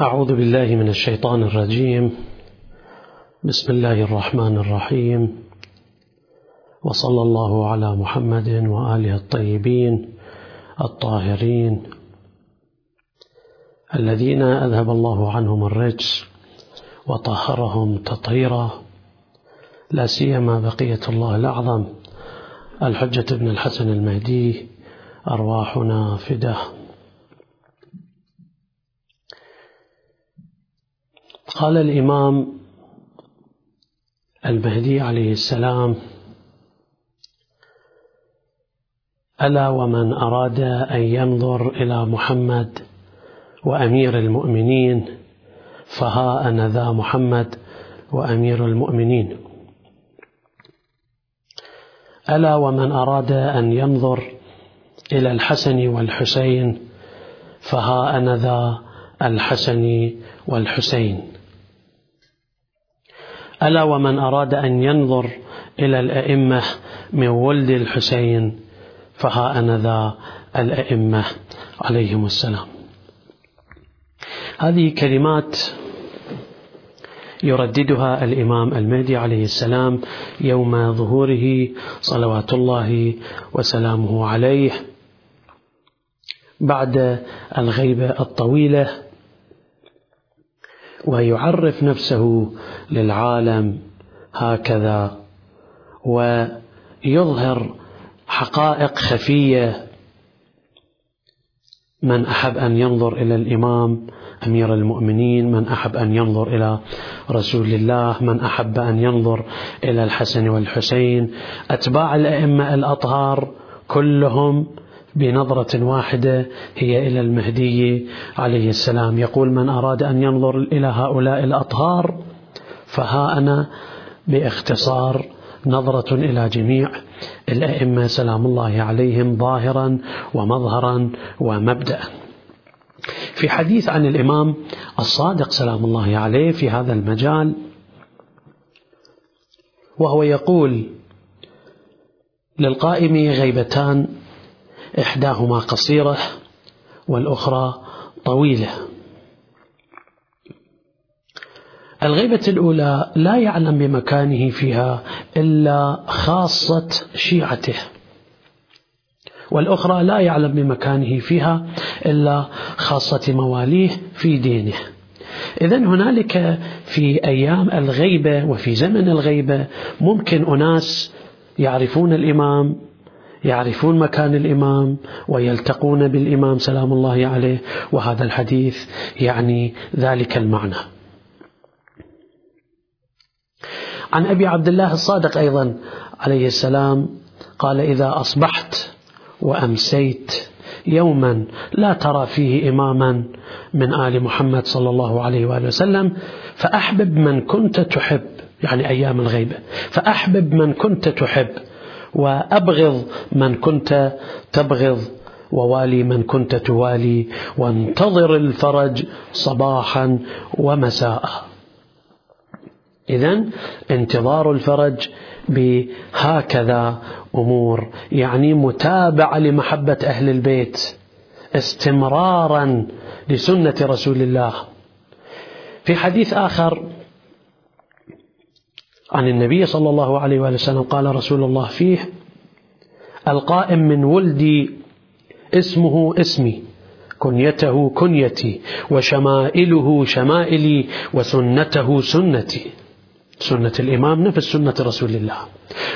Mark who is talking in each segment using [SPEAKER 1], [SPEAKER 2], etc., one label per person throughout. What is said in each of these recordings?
[SPEAKER 1] أعوذ بالله من الشيطان الرجيم. بسم الله الرحمن الرحيم. وصلى الله على محمد وآله الطيبين الطاهرين. الذين أذهب الله عنهم الرجس وطهرهم تطهيرا. لا سيما بقية الله الأعظم الحجة بن الحسن المهدي أرواحنا فداة. قال الإمام المهدي عليه السلام ألا ومن أراد أن ينظر إلى محمد وأمير المؤمنين فها أنا ذا محمد وأمير المؤمنين. ألا ومن أراد أن ينظر إلى الحسن والحسين فها أنا ذا الحسن والحسين. ألا ومن أراد أن ينظر إلى الأئمة من ولد الحسين فها أنا ذا الأئمة عليهم السلام. هذه كلمات يرددها الإمام المهدي عليه السلام يوم ظهوره صلوات الله وسلامه عليه بعد الغيبة الطويلة ويعرف نفسه للعالم هكذا ويظهر حقائق خفية. من أحب أن ينظر إلى الإمام أمير المؤمنين من أحب أن ينظر إلى رسول الله من أحب أن ينظر إلى الحسن والحسين. أتباع الأئمة الأطهار كلهم بنظرة واحدة هي إلى المهدي عليه السلام. يقول من أراد أن ينظر إلى هؤلاء الأطهار فها أنا بإختصار نظرة إلى جميع الأئمة سلام الله عليهم ظاهرا ومظهرا ومبدأ. في حديث عن الإمام الصادق سلام الله عليه في هذا المجال وهو يقول للقائم غيبتان إحداهما قصيرة والأخرى طويلة. الغيبة الأولى لا يعلم بمكانه فيها إلا خاصة شيعته والأخرى لا يعلم بمكانه فيها إلا خاصة مواليه في دينه. إذا هنالك في أيام الغيبة وفي زمن الغيبة ممكن أناس يعرفون الإمام يعرفون مكان الإمام ويلتقون بالإمام سلام الله عليه وهذا الحديث يعني ذلك المعنى. عن أبي عبد الله الصادق أيضا عليه السلام قال إذا أصبحت وأمسيت يوما لا ترى فيه إماما من آل محمد صلى الله عليه وآله وسلم فأحبب من كنت تحب. يعني أيام الغيبة. فأحبب من كنت تحب. وأبغض من كنت تبغض ووالي من كنت توالي وانتظر الفرج صباحا ومساء. إذا انتظار الفرج بهكذا أمور يعني متابعة لمحبة أهل البيت استمرارا لسنة رسول الله. في حديث آخر عن النبي صلى الله عليه وآله وسلم قال رسول الله فيه القائم من ولدي اسمه اسمي كنيته كنيتي وشمائله شمائلي وسنته سنتي. سنة الإمام نفس سنة رسول الله.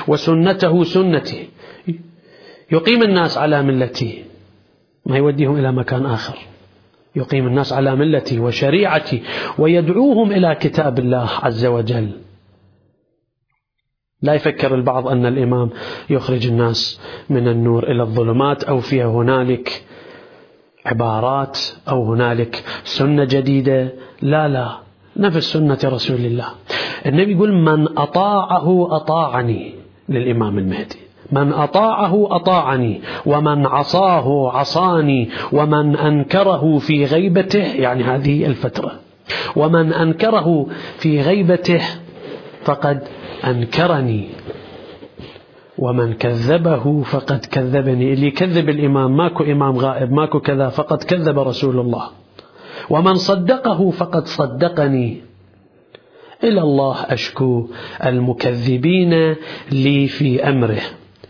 [SPEAKER 1] وسنته سنتي. يقيم الناس على ملتي. ما يوديهم إلى مكان آخر. يقيم الناس على ملتي وشريعتي ويدعوهم إلى كتاب الله عز وجل. لا يفكر البعض أن الإمام يخرج الناس من النور إلى الظلمات أو فيها هنالك عبارات أو هنالك سنة جديدة. لا لا نفس سنة رسول الله. النبي يقول من أطاعه أطاعني للإمام المهدي. من أطاعه أطاعني ومن عصاه عصاني ومن أنكره في غيبته يعني هذه الفترة. ومن أنكره في غيبته فقد أنكرني ومن كذبه فقد كذبني. اللي يكذب الإمام ماكو إمام غائب ماكو كذا فقد كذب رسول الله. ومن صدقه فقد صدقني. إلى الله أشكو المكذبين لي في أمره.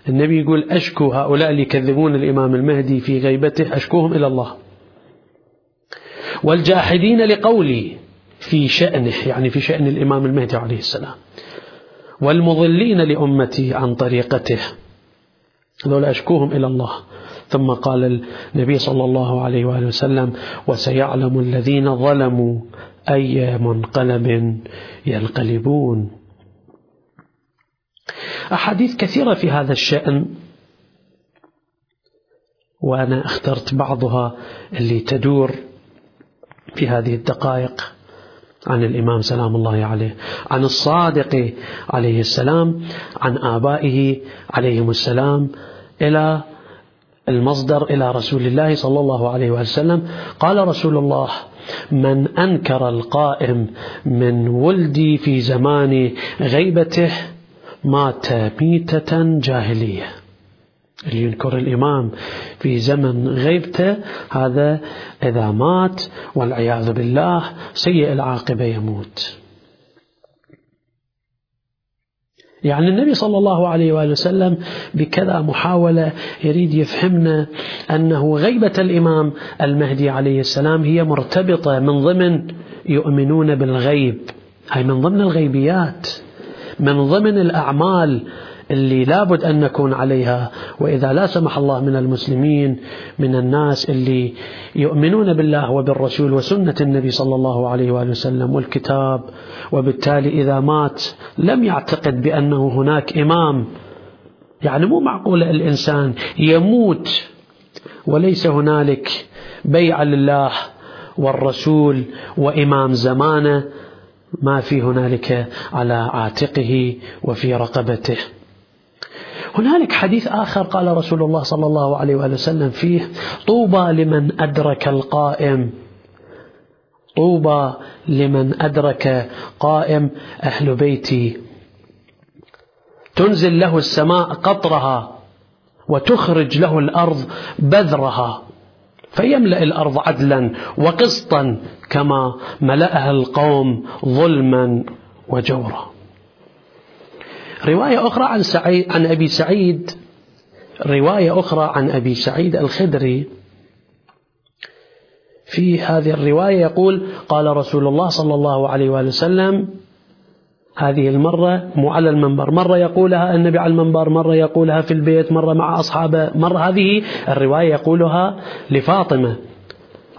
[SPEAKER 1] النبي يقول أشكو هؤلاء اللي يكذبون الإمام المهدي في غيبته أشكوهم إلى الله. والجاحدين لقولي. في شأنه يعني في شأن الإمام المهدي عليه السلام. والمضلين لأمتي عن طريقته. هذول أشكوهم إلى الله. ثم قال النبي صلى الله عليه وآله وسلم وسيعلم الذين ظلموا أي منقلب ينقلبون. أحاديث كثيرة في هذا الشأن وأنا اخترت بعضها اللي تدور في هذه الدقائق. عن الإمام سلام الله عليه عن الصادق عليه السلام عن آبائه عليهم السلام إلى المصدر إلى رسول الله صلى الله عليه وسلم. قال رسول الله من أنكر القائم من ولدي في زمان غيبته مات ميتة جاهلية. اللي ينكر الإمام في زمن غيبته هذا إذا مات والعياذ بالله سيء العاقبة يموت. يعني النبي صلى الله عليه وآله وسلم بكذا محاولة يريد يفهمنا أنه غيبة الإمام المهدي عليه السلام هي مرتبطة من ضمن يؤمنون بالغيب. هي من ضمن الغيبيات من ضمن الأعمال اللي لابد أن نكون عليها. وإذا لا سمح الله من المسلمين من الناس اللي يؤمنون بالله وبالرسول وسنة النبي صلى الله عليه وآله وسلم والكتاب وبالتالي إذا مات لم يعتقد بأنه هناك إمام. يعني مو معقول الإنسان يموت وليس هنالك بيع لله والرسول وإمام زمانه. ما في هنالك على عاتقه وفي رقبته. هنالك حديث آخر قال رسول الله صلى الله عليه وآله وسلم فيه طوبى لمن أدرك القائم. طوبى لمن أدرك قائم أهل بيتي. تنزل له السماء قطرها وتخرج له الأرض بذرها فيملأ الأرض عدلا وقسطا كما ملأها القوم ظلما وجورا. رواية أخرى عن سعيد عن أبي سعيد. رواية أخرى عن أبي سعيد الخدري. في هذه الرواية يقول قال رسول الله صلى الله عليه وآله وسلم هذه المرة مو على المنبر. مرة يقولها النبي على المنبر مرة يقولها في البيت مرة مع أصحابه. مرة هذه الرواية يقولها لفاطمة.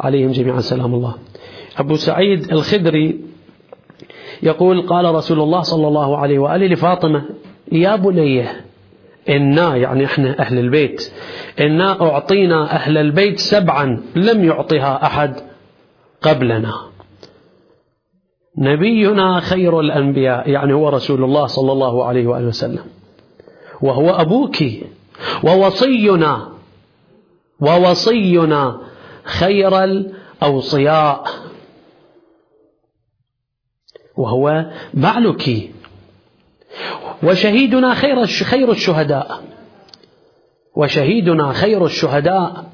[SPEAKER 1] عليهم جميعا سلام الله. أبو سعيد الخدري يقول قال رسول الله صلى الله عليه وآله لفاطمة يا بنيه إنا يعني إحنا أهل البيت إنا أعطينا أهل البيت سبعا لم يعطها أحد قبلنا. نبينا خير الأنبياء يعني هو رسول الله صلى الله عليه وآله وسلم. وهو أبوك ووصينا ووصينا خير الأوصياء. وهو بعلك. وشهيدنا خير خير الشهداء. وشهيدنا خير الشهداء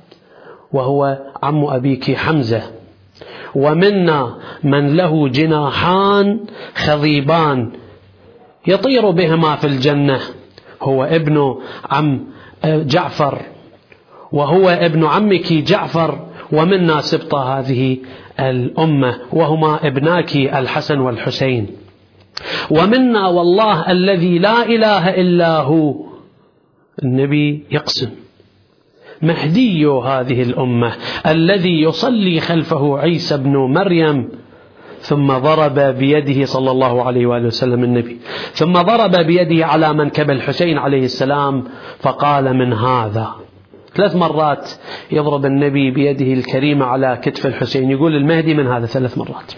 [SPEAKER 1] وهو عم أبيك حمزة. ومنا من له جناحان خضيبان يطير بهما في الجنة. هو ابن عم جعفر. وهو ابن عمك جعفر. ومنا سبط هذه الأمة وهما ابناك الحسن والحسين. ومنا والله الذي لا إله إلا هو. النبي يقسم. مهدي هذه الأمة. الذي يصلي خلفه عيسى بن مريم. ثم ضرب بيده صلى الله عليه وآله وسلم النبي. ثم ضرب بيده على منكب الحسين عليه السلام. فقال من هذا؟ ثلاث مرات يضرب النبي بيده الكريمة على كتف الحسين. يقول المهدي من هذا ثلاث مرات.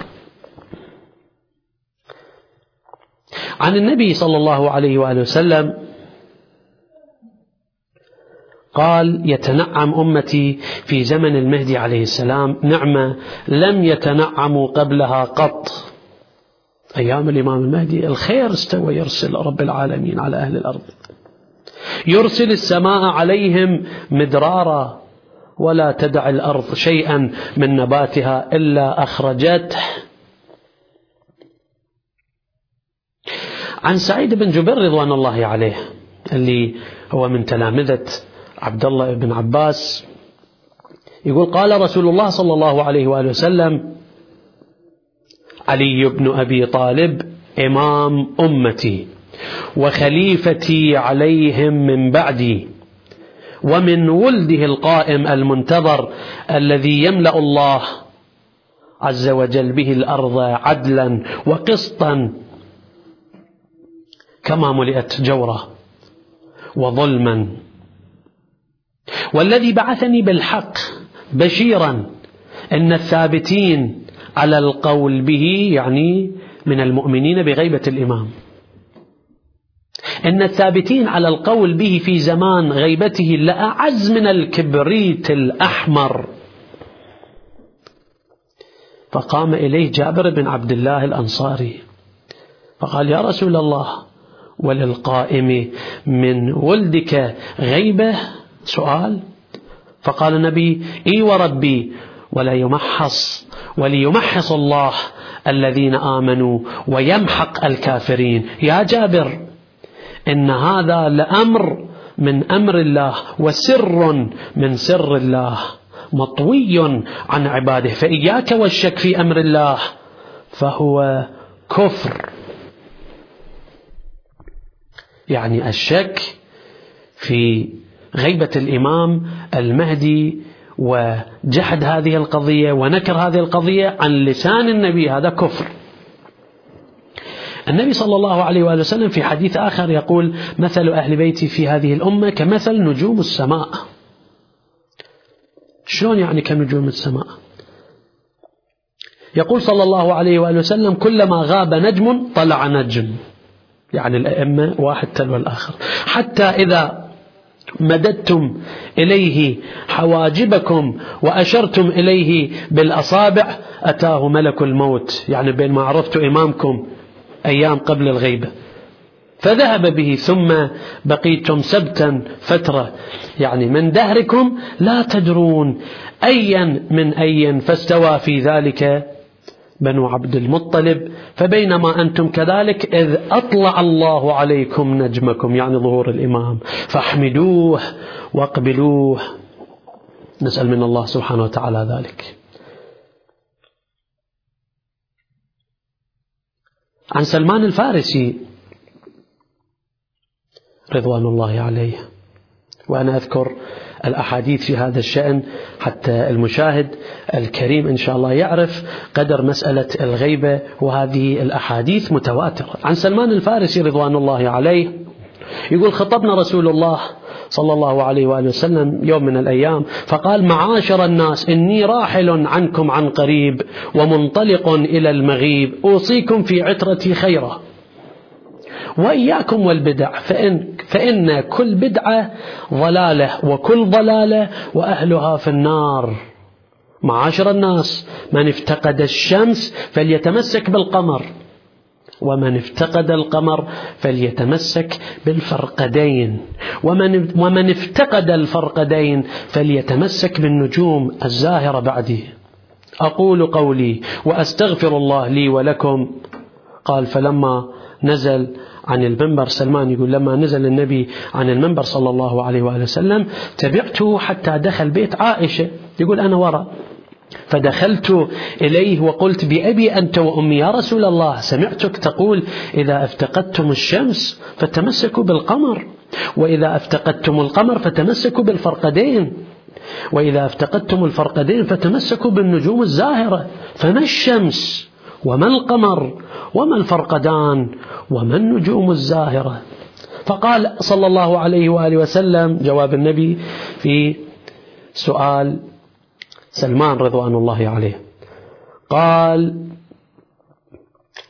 [SPEAKER 1] عن النبي صلى الله عليه وآله وسلم قال يتنعم أمتي في زمن المهدي عليه السلام. نعمة لم يتنعموا قبلها قط. أيام الإمام المهدي. الخير استوى يرسل رب العالمين على أهل الأرض. يرسل السماء عليهم مدرارا ولا تدع الأرض شيئا من نباتها إلا أخرجته. عن سعيد بن جبر رضوان الله عليه اللي هو من تلامذة عبد الله بن عباس يقول قال رسول الله صلى الله عليه وآله وسلم علي بن أبي طالب إمام أمتي. وخليفتي عليهم من بعدي ومن ولده القائم المنتظر الذي يملأ الله عز وجل به الأرض عدلا وقسطا كما ملئت جورا وظلما. والذي بعثني بالحق بشيرا إن الثابتين على القول به يعني من المؤمنين بغيبة الإمام. إن الثابتين على القول به في زمان غيبته لأعز من الكبريت الأحمر. فقام إليه جابر بن عبد الله الأنصاري فقال يا رسول الله وللقائم من ولدك غيبة؟ سؤال. فقال النبي إي وربي ولا يمحص وليمحص الله الذين آمنوا ويمحق الكافرين. يا جابر إن هذا لأمر من أمر الله وسر من سر الله مطوي عن عباده. فإياك والشك في أمر الله فهو كفر. يعني الشك في غيبة الإمام المهدي وجحد هذه القضية ونكر هذه القضية عن لسان النبي هذا كفر. النبي صلى الله عليه وآله وسلم في حديث آخر يقول مثل أهل بيتي في هذه الأمة كمثل نجوم السماء. شلون يعني كنجوم السماء؟ يقول صلى الله عليه وآله وسلم كلما غاب نجم طلع نجم. يعني الأئمة واحد تلو الآخر. حتى إذا مددتم إليه حواجبكم وأشرتم إليه بالأصابع أتاه ملك الموت. يعني بين ما عرفت إمامكم أيام قبل الغيبة. فذهب به ثم بقيتم سبتا فترة. يعني من دهركم لا تدرون أيا من أي فاستوى في ذلك بنو عبد المطلب. فبينما أنتم كذلك إذ أطلع الله عليكم نجمكم يعني ظهور الإمام. فاحمدوه واقبلوه. نسأل من الله سبحانه وتعالى ذلك. عن سلمان الفارسي. رضوان الله عليه. وأنا أذكر الأحاديث في هذا الشأن حتى المشاهد الكريم إن شاء الله يعرف قدر مسألة الغيبة وهذه الأحاديث متواترة. عن سلمان الفارسي رضوان الله عليه. يقول خطبنا رسول الله صلى الله عليه وآله وسلم يوم من الأيام فقال معاشر الناس إني راحل عنكم عن قريب ومنطلق إلى المغيب أوصيكم في عترتي خيرا وإياكم والبدع فإن, فإن كل بدعة ضلالة وكل ضلالة وأهلها في النار. معاشر الناس من افتقد الشمس فليتمسك بالقمر. ومن افتقد القمر فليتمسك بالفرقدين. ومن, ومن افتقد الفرقدين فليتمسك بالنجوم الزاهرة بعده. أقول قولي وأستغفر الله لي ولكم. قال فلما نزل عن المنبر سلمان يقول لما نزل النبي عن المنبر صلى الله عليه وآله وسلم تبعته حتى دخل بيت عائشة. يقول أنا وراء. فدخلت إليه وقلت بأبي أنت وأمي يا رسول الله سمعتك تقول إذا أفتقدتم الشمس فتمسكوا بالقمر وإذا أفتقدتم القمر فتمسكوا بالفرقدين وإذا أفتقدتم الفرقدين فتمسكوا بالنجوم الزاهرة. فما الشمس؟ وما القمر؟ وما الفرقدان؟ وما النجوم الزاهرة؟ فقال صلى الله عليه وآله وسلم جواب النبي في سؤال سلمان رضوان الله عليه. قال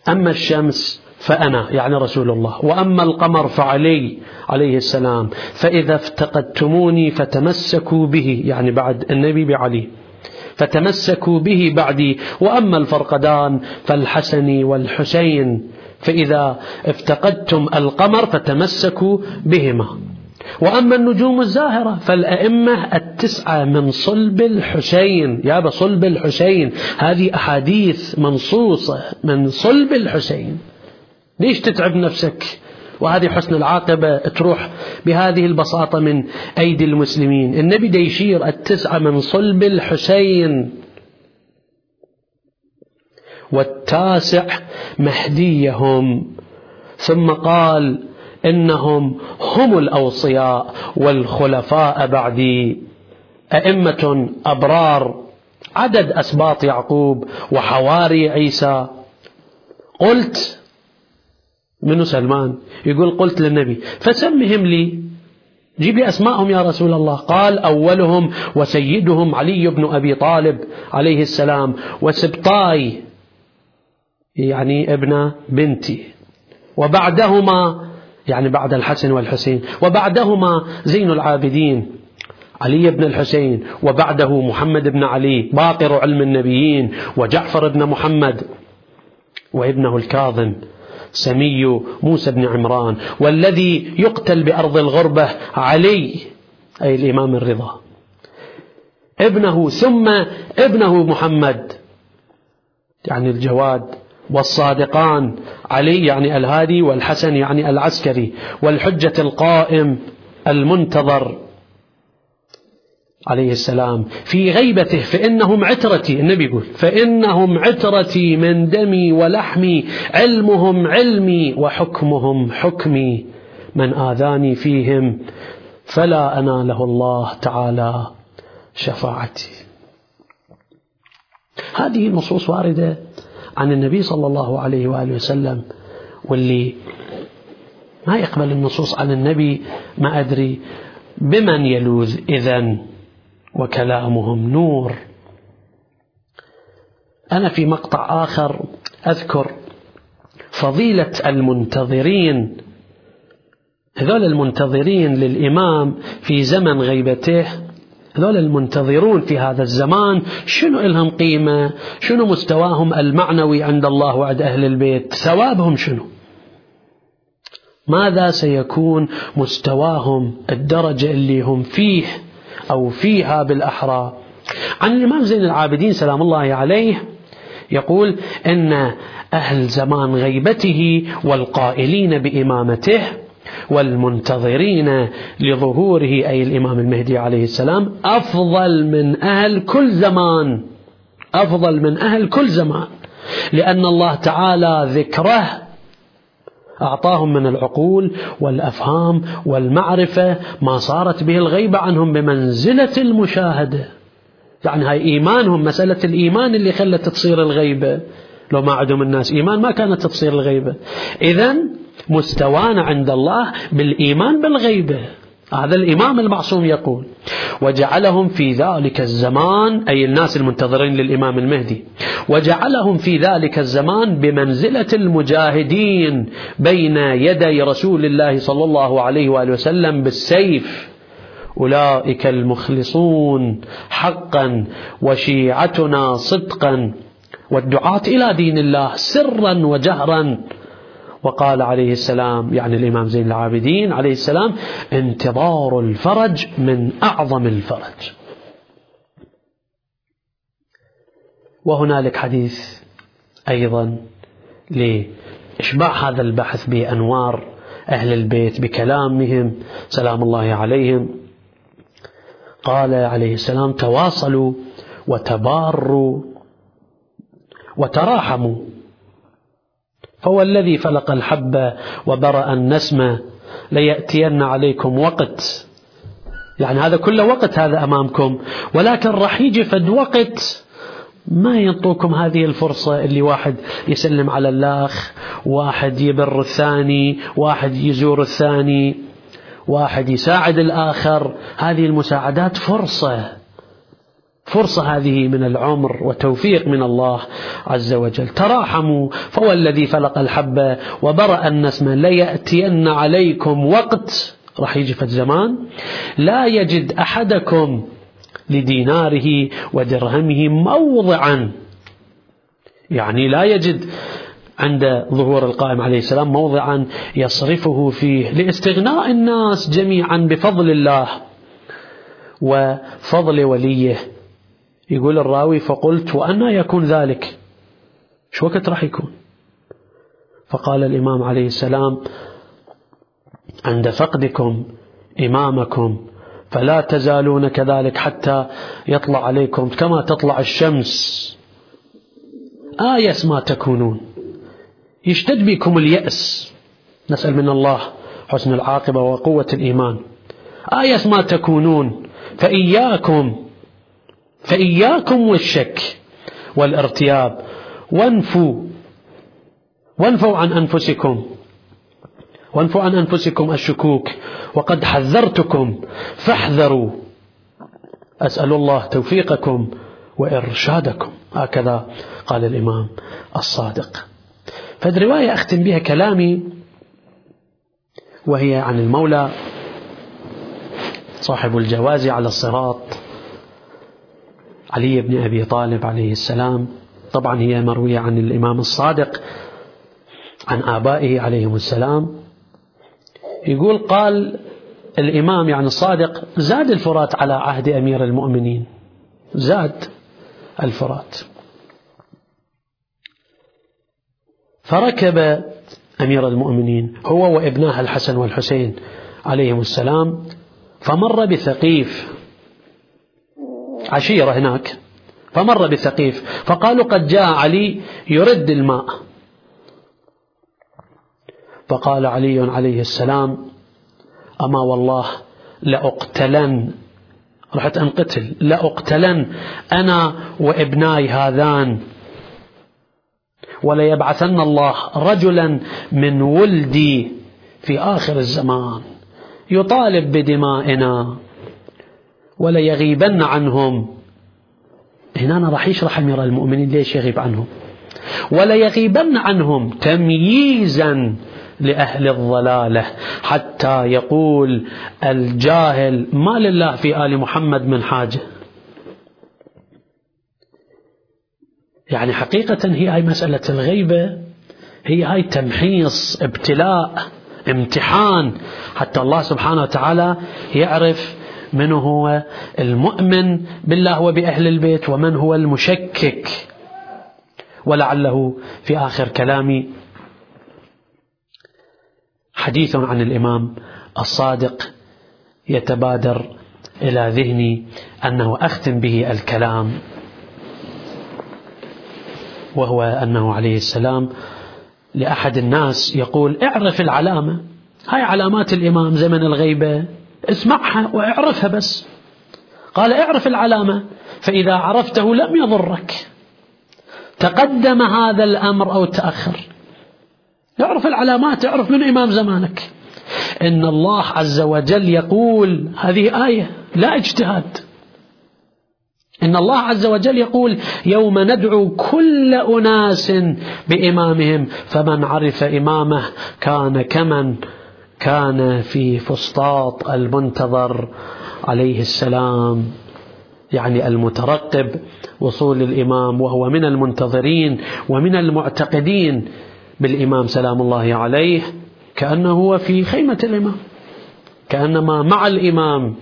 [SPEAKER 1] أما الشمس فأنا يعني رسول الله وأما القمر فعلي عليه السلام فإذا افتقدتموني فتمسكوا به يعني بعد النبي بعلي فتمسكوا به بعدي وأما الفرقدان فالحسن والحسين فإذا افتقدتم القمر فتمسكوا بهما. وأما النجوم الزاهرة فالأئمة التسعة من صلب الحسين. يا صلب الحسين هذه أحاديث منصوصة من صلب الحسين. ليش تتعب نفسك؟ وهذه حسن العاقبة تروح بهذه البساطة من أيدي المسلمين. النبي دا يشير التسعة من صلب الحسين. والتاسع مهديهم. ثم قال إنهم هم الأوصياء والخلفاء بعدي. أئمة أبرار عدد أسباط يعقوب وحواري عيسى. قلت منو سلمان؟ يقول قلت للنبي فسمهم لي. جيب لي أسماءهم يا رسول الله. قال أولهم وسيدهم علي بن أبي طالب عليه السلام وسبطاي يعني ابن بنتي. وبعدهما يعني بعد الحسن والحسين وبعدهما زين العابدين علي بن الحسين وبعده محمد بن علي باقر علم النبيين وجعفر بن محمد وابنه الكاظم سمي موسى بن عمران والذي يقتل بأرض الغربة علي أي الإمام الرضا. ابنه ثم ابنه محمد يعني الجواد والصادقان علي يعني الهادي والحسن يعني العسكري والحجة القائم المنتظر. عليه السلام. في غيبته فإنهم عترتي النبي يقول فإنهم عترتي من دمي ولحمي علمهم علمي وحكمهم حكمي. من آذاني فيهم فلا أناله الله تعالى شفاعتي. هذه النصوص واردة. عن النبي صلى الله عليه وآله وسلم واللي ما يقبل النصوص عن النبي ما أدري بمن يلوذ إذن وكلامهم نور. أنا في مقطع آخر أذكر فضيلة المنتظرين. هذول المنتظرين للإمام في زمن غيبته هذول المنتظرون في هذا الزمان شنو لهم قيمة؟ شنو مستواهم المعنوي عند الله وعند أهل البيت؟ ثوابهم شنو؟ ماذا سيكون مستواهم الدرجة اللي هم فيه أو فيها بالأحرى؟ عن الإمام زين العابدين سلام الله عليه يقول إن أهل زمان غيبته والقائلين بإمامته والمنتظرين لظهوره أي الإمام المهدي عليه السلام أفضل من أهل كل زمان. أفضل من أهل كل زمان. لأن الله تعالى ذكره أعطاهم من العقول والأفهام والمعرفة ما صارت به الغيبة عنهم بمنزلة المشاهدة. يعني هاي إيمانهم مسألة الإيمان اللي خلت تصير الغيبة لو ما عندهم الناس إيمان ما كانت تصير الغيبة إذا مستوانا عند الله بالإيمان بالغيبة هذا الإمام المعصوم يقول وجعلهم في ذلك الزمان أي الناس المنتظرين للإمام المهدي وجعلهم في ذلك الزمان بمنزلة المجاهدين بين يدي رسول الله صلى الله عليه وآله وسلم بالسيف. أولئك المخلصون حقا وشيعتنا صدقا. والدعاة إلى دين الله سرا وجهرا. وقال عليه السلام يعني الإمام زين العابدين عليه السلام انتظار الفرج من أعظم الفرج. وهنالك حديث أيضا لإشباع هذا البحث بأنوار أهل البيت بكلامهم سلام الله عليهم. قال عليه السلام تواصلوا وتباروا وتراحموا. فهو الذي فلق الحب وبرأ النسمة ليأتين عليكم وقت. يعني هذا كله وقت هذا أمامكم. ولكن راح يجي فد وقت ما ينطوكم هذه الفرصة اللي واحد يسلم على الأخ واحد يبر الثاني واحد يزور الثاني واحد يساعد الآخر. هذه المساعدات فرصة. فرصة هذه من العمر وتوفيق من الله عز وجل. تراحموا فهو الذي فلق الحبة وبرأ النسمة ليأتين عليكم وقت راح يجي في الزمان لا يجد أحدكم لديناره ودرهمه موضعا. يعني لا يجد عند ظهور القائم عليه السلام موضعا يصرفه فيه. لاستغناء الناس جميعا بفضل الله وفضل وليه. يقول الراوي فقلت وأنا يكون ذلك. شو وقت راح يكون؟ فقال الإمام عليه السلام عند فقدكم إمامكم فلا تزالون كذلك حتى يطلع عليكم كما تطلع الشمس. آيس ما تكونون. يشتد بكم اليأس. نسأل من الله حسن العاقبة وقوة الإيمان. آيس ما تكونون. فإياكم فإياكم والشك والارتياب. وانفوا. وانفوا عن أنفسكم. وانفوا عن أنفسكم الشكوك. وقد حذرتكم. فاحذروا. أسأل الله توفيقكم وإرشادكم. هكذا قال الإمام الصادق. فالرواية أختم بها كلامي وهي عن المولى صاحب الجواز على الصراط. علي بن أبي طالب عليه السلام. طبعا هي مروية عن الإمام الصادق عن آبائه عليهم السلام. يقول قال الإمام يعني الصادق زاد الفرات على عهد أمير المؤمنين. زاد الفرات. فركب أمير المؤمنين هو وابناه الحسن والحسين عليهم السلام فمر بثقيف. عشيرة هناك فمر بثقيف فقالوا قد جاء علي يرد الماء. فقال علي عليه السلام أما والله لأقتلن رحت أنقتل لأقتلن أنا وإبناي هذان وليبعثن الله رجلا من ولدي في آخر الزمان يطالب بدمائنا. وليغيبن عنهم. هنا أنا راح يشرح أمير المؤمنين ليش يغيب عنهم. وليغيبن عنهم تمييزا لأهل الضلالة. حتى يقول الجاهل ما لله في آل محمد من حاجة. يعني حقيقة هي هاي مسألة الغيبة هي هاي تمحيص ابتلاء امتحان. حتى الله سبحانه وتعالى يعرف من هو المؤمن بالله وبأهل البيت ومن هو المشكك. ولعله في آخر كلامي حديث عن الإمام الصادق يتبادر إلى ذهني أنه أختم به الكلام وهو أنه عليه السلام لأحد الناس يقول اعرف العلامة. هاي علامات الإمام زمن الغيبة. اسمعها واعرفها بس. قال اعرف العلامة فإذا عرفته لم يضرك. تقدم هذا الأمر أو تأخر. اعرف العلامات اعرف من إمام زمانك. إن الله عز وجل يقول هذه آية لا اجتهاد. إن الله عز وجل يقول يوم ندعو كل أناس بإمامهم فمن عرف إمامه كان كمن كان في فسطاط المنتظر عليه السلام يعني المترقب وصول الإمام وهو من المنتظرين ومن المعتقدين بالإمام سلام الله عليه كأنه هو في خيمة الإمام كأنما مع الإمام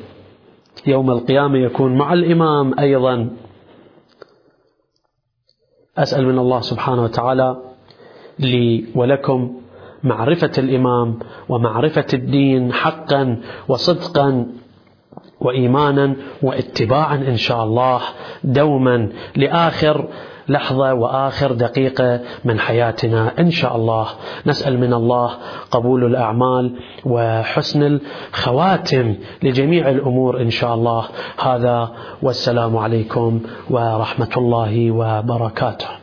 [SPEAKER 1] يوم القيامة يكون مع الإمام أيضا. أسأل من الله سبحانه وتعالى لي ولكم معرفة الإمام ومعرفة الدين حقا وصدقا وإيمانا واتباعا إن شاء الله دوما لآخر لحظة وآخر دقيقة من حياتنا إن شاء الله. نسأل من الله قبول الأعمال وحسن الخواتم لجميع الأمور إن شاء الله. هذا والسلام عليكم ورحمة الله وبركاته.